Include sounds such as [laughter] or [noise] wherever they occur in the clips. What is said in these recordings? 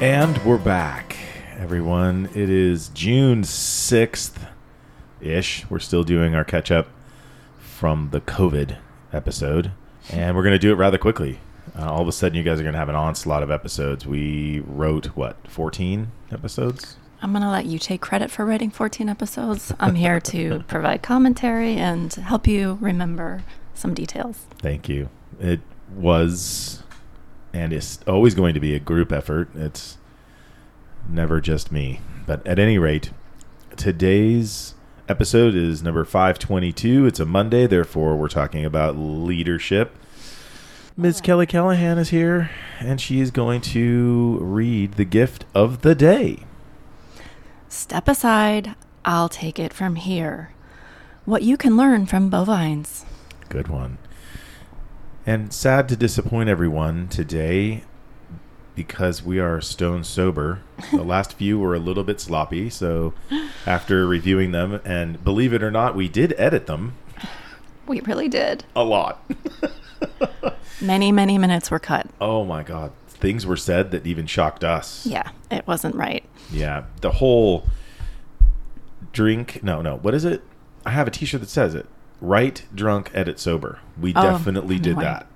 And we're back, everyone. It is June 6th ish. We're still doing our catch up from the COVID episode, and we're going to do it rather quickly. Uh, all of a sudden, you guys are going to have an onslaught of episodes. We wrote, what, 14 episodes? I'm going to let you take credit for writing 14 episodes. I'm here to [laughs] provide commentary and help you remember some details. Thank you. It was and it's always going to be a group effort. It's never just me. But at any rate, today's episode is number 522. It's a Monday, therefore, we're talking about leadership. Ms. Kelly Callahan is here, and she is going to read the gift of the day. Step aside, I'll take it from here. What you can learn from bovines. Good one. And sad to disappoint everyone today because we are stone sober. the [laughs] last few were a little bit sloppy, so after reviewing them, and believe it or not, we did edit them We really did. a lot. [laughs] Many, many minutes were cut. oh my god. Things were said that even shocked us. Yeah, it wasn't right. Yeah. The whole drink, no, no, what is it? I have a t shirt that says it. Write drunk, edit sober. We Oh, definitely did no that.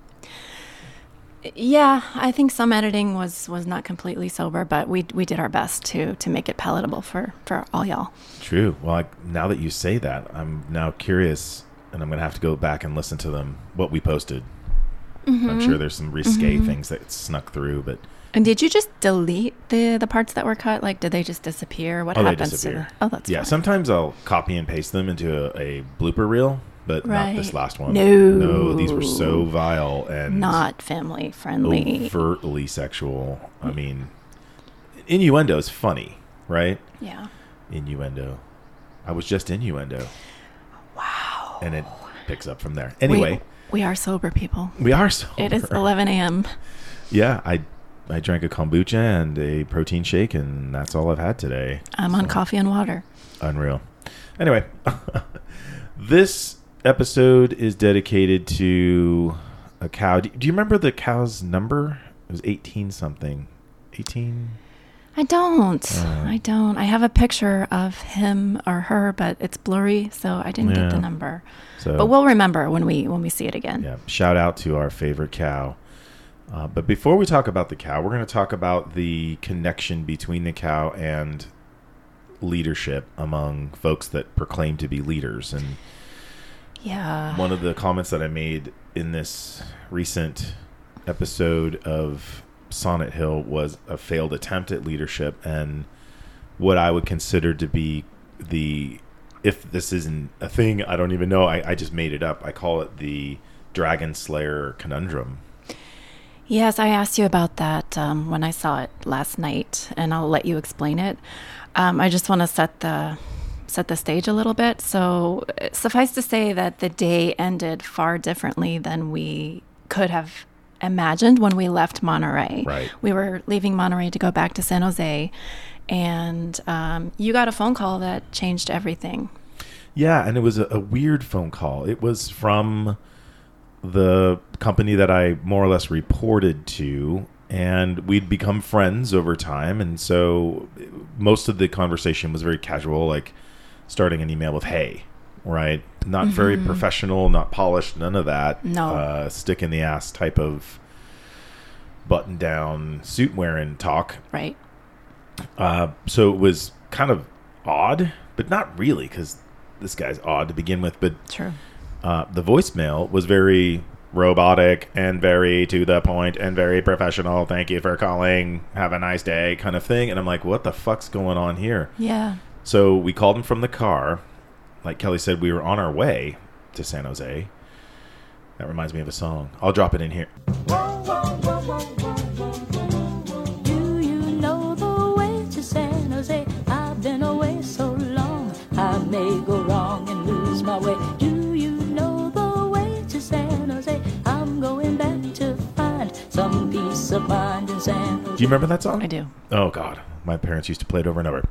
Yeah, I think some editing was was not completely sober, but we we did our best to to make it palatable for for all y'all. True. Well, I, now that you say that, I'm now curious, and I'm gonna have to go back and listen to them. What we posted. Mm-hmm. I'm sure there's some risque things that snuck through, but And did you just delete the the parts that were cut? Like, did they just disappear? What oh, they happens disappear. to the? Oh, that's yeah. fine. Sometimes I'll copy and paste them into a, a blooper reel, but not this last one. No. no, these were so vile and not family friendly. overtly sexual. I mean, innuendo is funny, right? Yeah. Innuendo. I was just innuendo, Wow. and it picks up from there. Anyway, we, we are sober people. we, are so. It is 11 a.m. Yeah, I I drank a kombucha and a protein shake, and that's all I've had today. I'm on coffee and water. Unreal. Anyway, [laughs] this episode is dedicated to a cow. Do, you remember the cow's number? It was eighteen something. Eighteen. I don't. Uh. I don't. I have a picture of him or her, but it's blurry, so I didn't get the number. So But we'll remember when we when we see it again. Yeah, shout out to our favorite cow. Uh, but before we talk about the cow, we're going to talk about the connection between the cow and leadership among folks that proclaim to be leaders. And Yeah. one of the comments that I made in this recent episode of Sonnet Hill was a failed attempt at leadership and what I would consider to be the if this isn't a thing, I don't even know. I, I just made it up. I call it the Dragon Slayer conundrum. Yes, I asked you about that um, when I saw it last night, and I'll let you explain it. Um, I just want to set the set the stage a little bit. So, suffice to say that the day ended far differently than we could have imagined when we left Monterey. Right. We were leaving Monterey to go back to San Jose, and um, you got a phone call that changed everything. Yeah, and it was a, a weird phone call. It was from the company that I more or less reported to, and we'd become friends over time. And so most of the conversation was very casual, like starting an email with "Hey," right? Not very professional, not polished, none of that. No. uh, stick in the ass type of button down suit wearing talk. Right. Uh, so it was kind of odd, but not really, because this guy's odd to begin with. But True. Uh, the voicemail was very robotic and very to the point and very professional. Thank you for calling. Have a nice day, kind of thing. And I'm like, what the fuck's going on here? Yeah. So we called him from the car. Like Kelly said, we were on our way to San Jose. That reminds me of a song. I'll drop it in here. Do you remember that song? I do. Oh God, my parents used to play it over and over.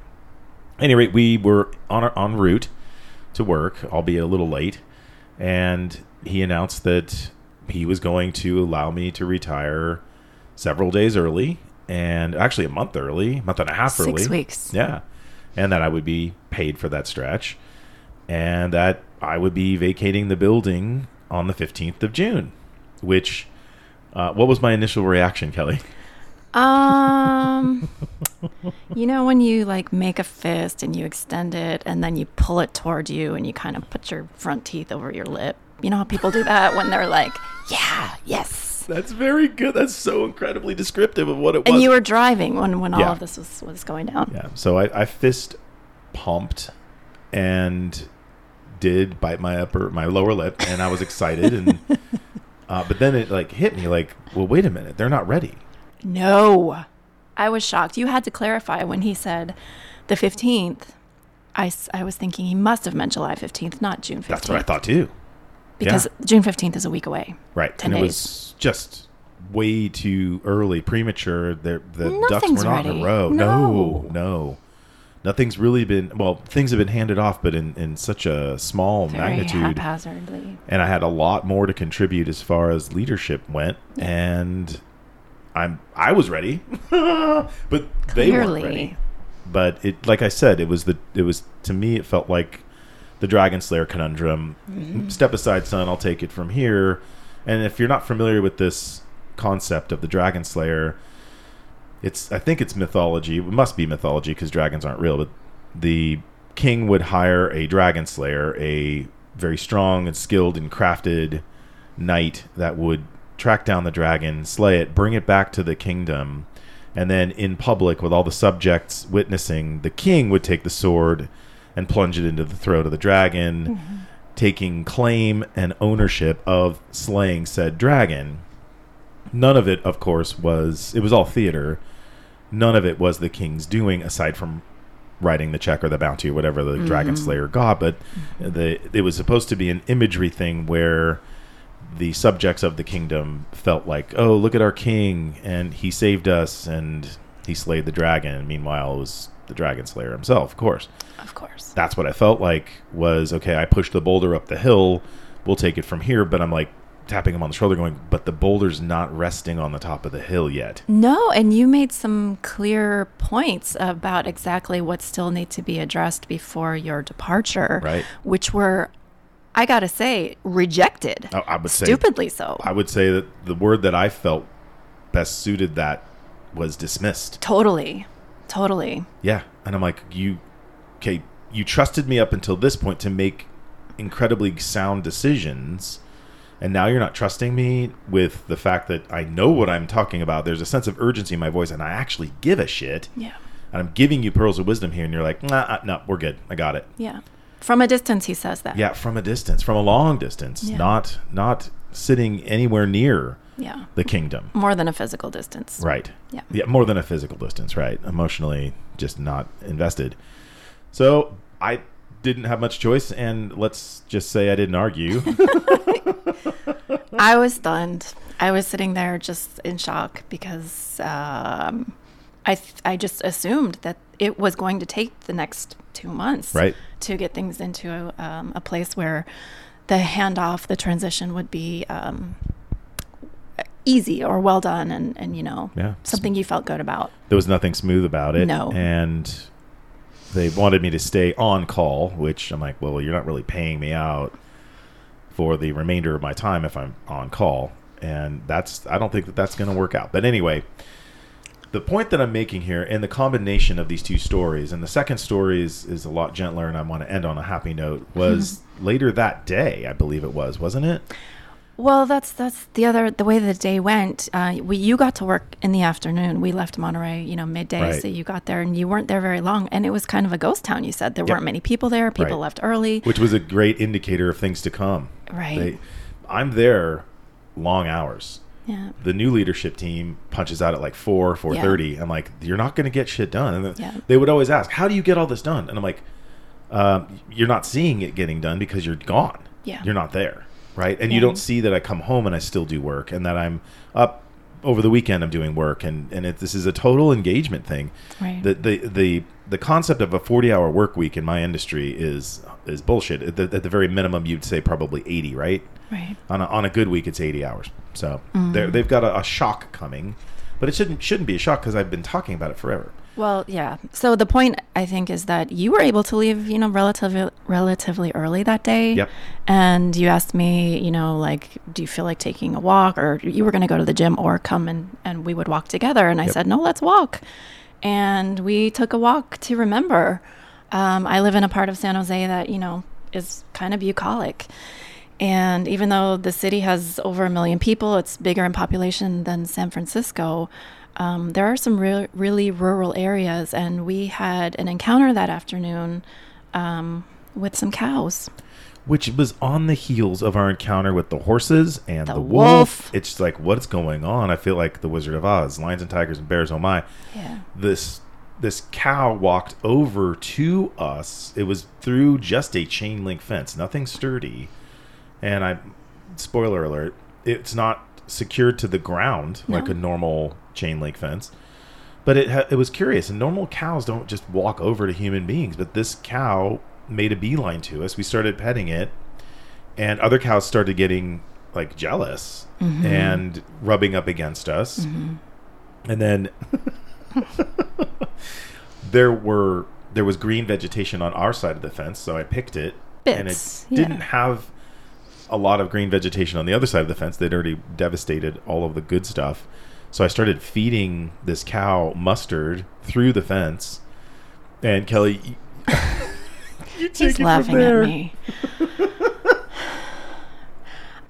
Any rate, we were on our, en route to work, albeit a little late, and he announced that he was going to allow me to retire several days early and actually a month early, month and a half early. Six weeks. Yeah. And that I would be paid for that stretch and that I would be vacating the building on the 15th of June, which, uh, what was my initial reaction, Kelly? Um, [laughs] you know when you like make a fist and you extend it and then you pull it toward you and you kind of put your front teeth over your lip. You know how people do that when they're like, "Yeah, yes." That's very good. That's so incredibly descriptive of what it was. And you were driving when when all of this was was going down. Yeah. So I, I fist pumped and did bite my upper my lower lip and I was excited and [laughs] uh, but then it like hit me like, well wait a minute, they're not ready. No. I was shocked. You had to clarify when he said the 15th. I was thinking he must have meant July 15th, not June 15th. That's what I thought too. Because June 15th is a week away. Right. 10 and it was just way too early, premature. They're, the ducks were not in a row. No. No, no. Nothing's really been well, things have been handed off, but in, in such a small Very magnitude. haphazardly. and I had a lot more to contribute as far as leadership went, and I'm I was ready, [laughs] but they weren't Clearly. ready. But it, like I said, it was the it was to me it felt like the Dragon Slayer conundrum. Mm-hmm. Step aside, son. I'll take it from here. And if you're not familiar with this concept of the Dragon Slayer, it's I think it's mythology. It must be mythology because dragons aren't real. But the king would hire a dragon slayer, a very strong and skilled and crafted knight that would track down the dragon, slay it, bring it back to the kingdom, and then in public with all the subjects witnessing, the king would take the sword and plunge it into the throat of the dragon, mm-hmm. taking claim and ownership of slaying said dragon. None of it, of course, was it was all theater. None of it was the king's doing, aside from writing the check or the bounty or whatever the dragon mm-hmm. slayer got. But mm-hmm. the it was supposed to be an imagery thing where the subjects of the kingdom felt like, oh, look at our king, and he saved us, and he slayed the dragon. Meanwhile, it was the dragon slayer himself, of course Of course. that's what I felt like was okay. I pushed the boulder up the hill. We'll take it from here. But I'm like tapping him on the shoulder, going, "But the boulder's not resting on the top of the hill yet." No, and you made some clear points about exactly what still need to be addressed before your departure, Right. Which were, I gotta say, rejected. I, I would say, Stupidly so. I would say that the word that I felt best suited that was dismissed. totally, totally. Yeah, and I'm like, you, okay, you trusted me up until this point to make incredibly sound decisions. And now you're not trusting me with the fact that I know what I'm talking about. There's a sense of urgency in my voice, and I actually give a shit. Yeah, and I'm giving you pearls of wisdom here, and you're like, nah, uh, no, we're good. I got it. yeah. From a distance, he says that. Yeah, from a distance, from a long distance, Yeah. not not sitting anywhere near Yeah. the kingdom. More than a physical distance. Right. Yeah. Yeah, more than a physical distance. Right. Emotionally, just not invested. So I didn't have much choice, and let's just say I didn't argue. [laughs] [laughs] I was stunned. I was sitting there just in shock because um, I th- I just assumed that it was going to take the next two months Right. to get things into um, a place where the handoff, the transition would be um, easy or well done, and and you know Yeah. something you felt good about. there was nothing smooth about it. No. And they wanted me to stay on call, which I'm like, well, you're not really paying me out for the remainder of my time if I'm on call. And that's, I don't think that that's going to work out. But anyway, the point that I'm making here and the combination of these two stories, and the second story is, is a lot gentler, and I want to end on a happy note, was later that day, I believe it was, wasn't it? Well, that's that's the other the way the day went. Uh, we you got to work in the afternoon. We left Monterey, you know, midday. Right. So you got there and you weren't there very long. And it was kind of a ghost town. You said there Yep. weren't many people there. People Right. left early. Which was a great indicator of things to come. Right. They, I'm there long hours. Yeah. the new leadership team punches out at like 4 4.30 i'm like you're not going to get shit done and Yeah. they would always ask how do you get all this done and i'm like um, you're not seeing it getting done because you're gone Yeah. you're not there right and you don't see that i come home and i still do work and that i'm up over the weekend i'm doing work and and it, this is a total engagement thing Right. the the the the concept of a 40 hour work week in my industry is is bullshit at the, at the very minimum you'd say probably 80 right Right. on a, on a good week it's 80 hours so Mm. they've got a, a shock coming But it shouldn't shouldn't be a shock because I've been talking about it forever. Well, yeah. So the point I think is that you were able to leave, you know, relatively relatively early that day. Yep. And you asked me, you know, like, do you feel like taking a walk, or you were going to go to the gym, or come and and we would walk together. And I Yep. said, no, let's walk. And we took a walk to remember. Um, I live in a part of San Jose that you know is kind of bucolic. And even though the city has over a million people, it's bigger in population than San Francisco. Um, there are some real, really rural areas, and we had an encounter that afternoon um, with some cows. Which was on the heels of our encounter with the horses and the, The wolf. wolf. It's like what's going on? I feel like the Wizard of Oz, lions and tigers and bears. Oh my! Yeah. This this cow walked over to us. It was through just a chain link fence, nothing sturdy. And I, spoiler alert, it's not secured to the ground like a normal chain link fence. But it ha- it was curious. And normal cows don't just walk over to human beings, but this cow made a beeline to us. We started petting it, and other cows started getting like jealous mm-hmm. and rubbing up against us. Mm-hmm. And then [laughs] there were there was green vegetation on our side of the fence, so I picked it, and it yeah. didn't have a lot of green vegetation on the other side of the fence. They'd already devastated all of the good stuff. So I started feeding this cow mustard through the fence. And Kelly, [laughs] you, take He's it from laughing there. at me.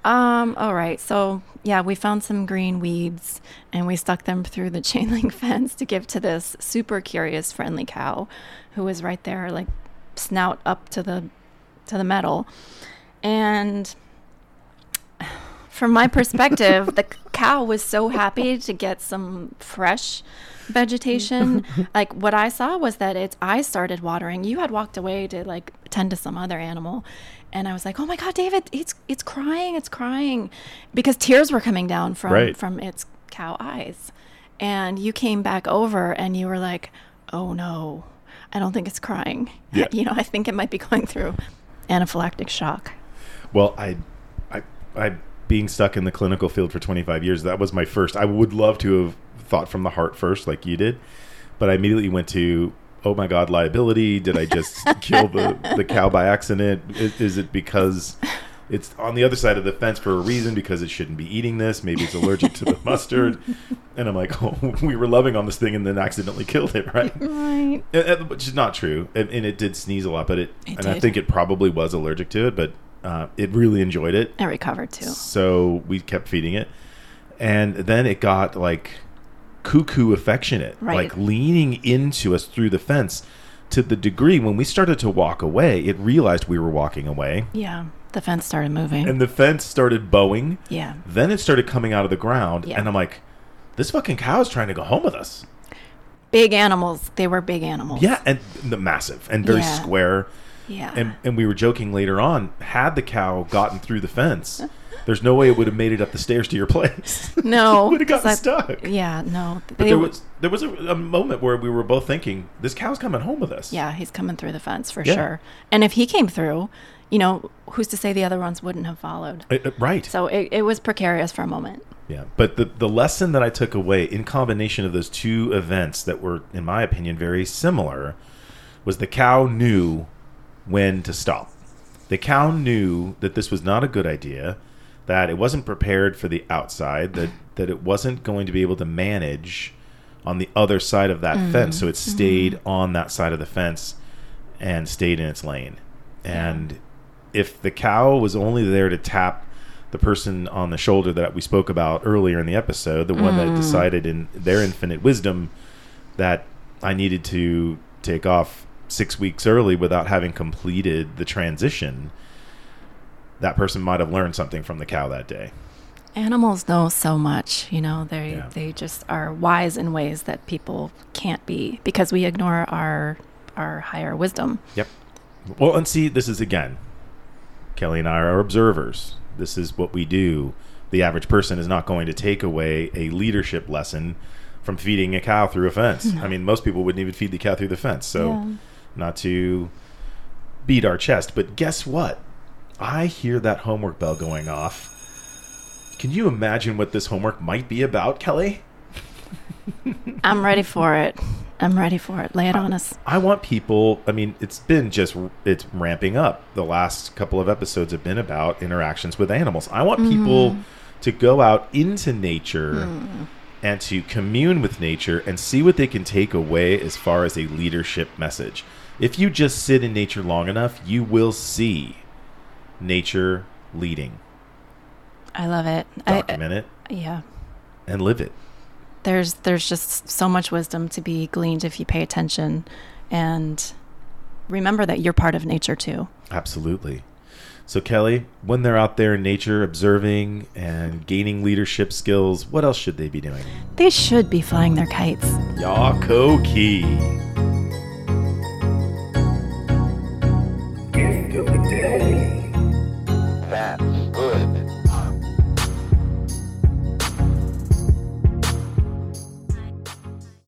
um. All right. So yeah, we found some green weeds and we stuck them through the [laughs] chain link fence to give to this super curious, friendly cow, who was right there, like snout up to the to the metal, and. From my perspective, the cow was so happy to get some fresh vegetation. [laughs] like what I saw was that its eyes started watering. You had walked away to like tend to some other animal, and I was like, "Oh my god, David, it's it's crying, it's crying," because tears were coming down from Right. from its cow eyes. And you came back over and you were like, "Oh no, I don't think it's crying. Yeah. [laughs] you know, I think it might be going through anaphylactic shock." Well, I, I, I, being stuck in the clinical field for 25 years, that was my first. I would love to have thought from the heart first, like you did, but I immediately went to, oh my God, liability. Did I just [laughs] kill the, the cow by accident? Is, is it because it's on the other side of the fence for a reason because it shouldn't be eating this? Maybe it's allergic to the [laughs] mustard. And I'm like, [laughs] oh, we were loving on this thing and then accidentally killed it, right? Right. Which is not true, and, and it did sneeze a lot. But it, It and I think it probably was allergic to it, but uh, it really enjoyed it. It recovered too. So we kept feeding it, and then it got like cuckoo affectionate, Right. like leaning into us through the fence to the degree when we started to walk away, it realized we were walking away, Yeah. The fence started moving. and the fence started bowing. yeah. Then it started coming out of the ground, Yeah. and I'm like, this fucking cow is trying to go home with us. Big animals. They were big animals. Yeah, and the massive and very Yeah. square. Yeah. And and we were joking later on. Had the cow gotten through the fence, there's no way it would have made it up the stairs to your place. [laughs] no. would have gotten I- stuck. Yeah, no. But there was there was a, a moment where we were both thinking, this cow's coming home with us. Yeah, he's coming through the fence for Yeah. sure. And if he came through, you know, who's to say the other ones wouldn't have followed? Uh, uh, right. So it, it was precarious for a moment. Yeah, but the the lesson that I took away in combination of those two events that were, in my opinion, very similar, was the cow knew when to stop. The cow knew that this was not a good idea, that it wasn't prepared for the outside, that that it wasn't going to be able to manage on the other side of that mm-hmm. fence, so it mm-hmm. stayed on that side of the fence and stayed in its lane. And if the cow was only there to tap the person on the shoulder that we spoke about earlier in the episode, the one that mm. decided in their infinite wisdom that I needed to take off six weeks early without having completed the transition, that person might have learned something from the cow that day. Animals know so much, you know, they Yeah. they just are wise in ways that people can't be because we ignore our our higher wisdom. Yep. Well, and see, this is again, Kelly and I are observers. This is what we do. The average person is not going to take away a leadership lesson from feeding a cow through a fence. I mean, most people wouldn't even feed the cow through the fence. So, Yeah. Not to beat our chest, but guess what? I hear that homework bell going off. Can you imagine what this homework might be about, Kelly? [laughs] I'm ready for it. I'm ready for it. Lay it on us. I want people. I mean, it's been just it's ramping up. The last couple of episodes have been about interactions with animals. I want mm-hmm. people to go out into nature mm. And to commune with nature and see what they can take away as far as a leadership message. If you just sit in nature long enough, you will see nature leading. I love it. I, Document it yeah. and live it. There's there's just so much wisdom to be gleaned if you pay attention and remember that you're part of nature too. Absolutely. So, Kelly, when they're out there in nature observing and gaining leadership skills, what else should they be doing? They should be flying their kites. Yako Key.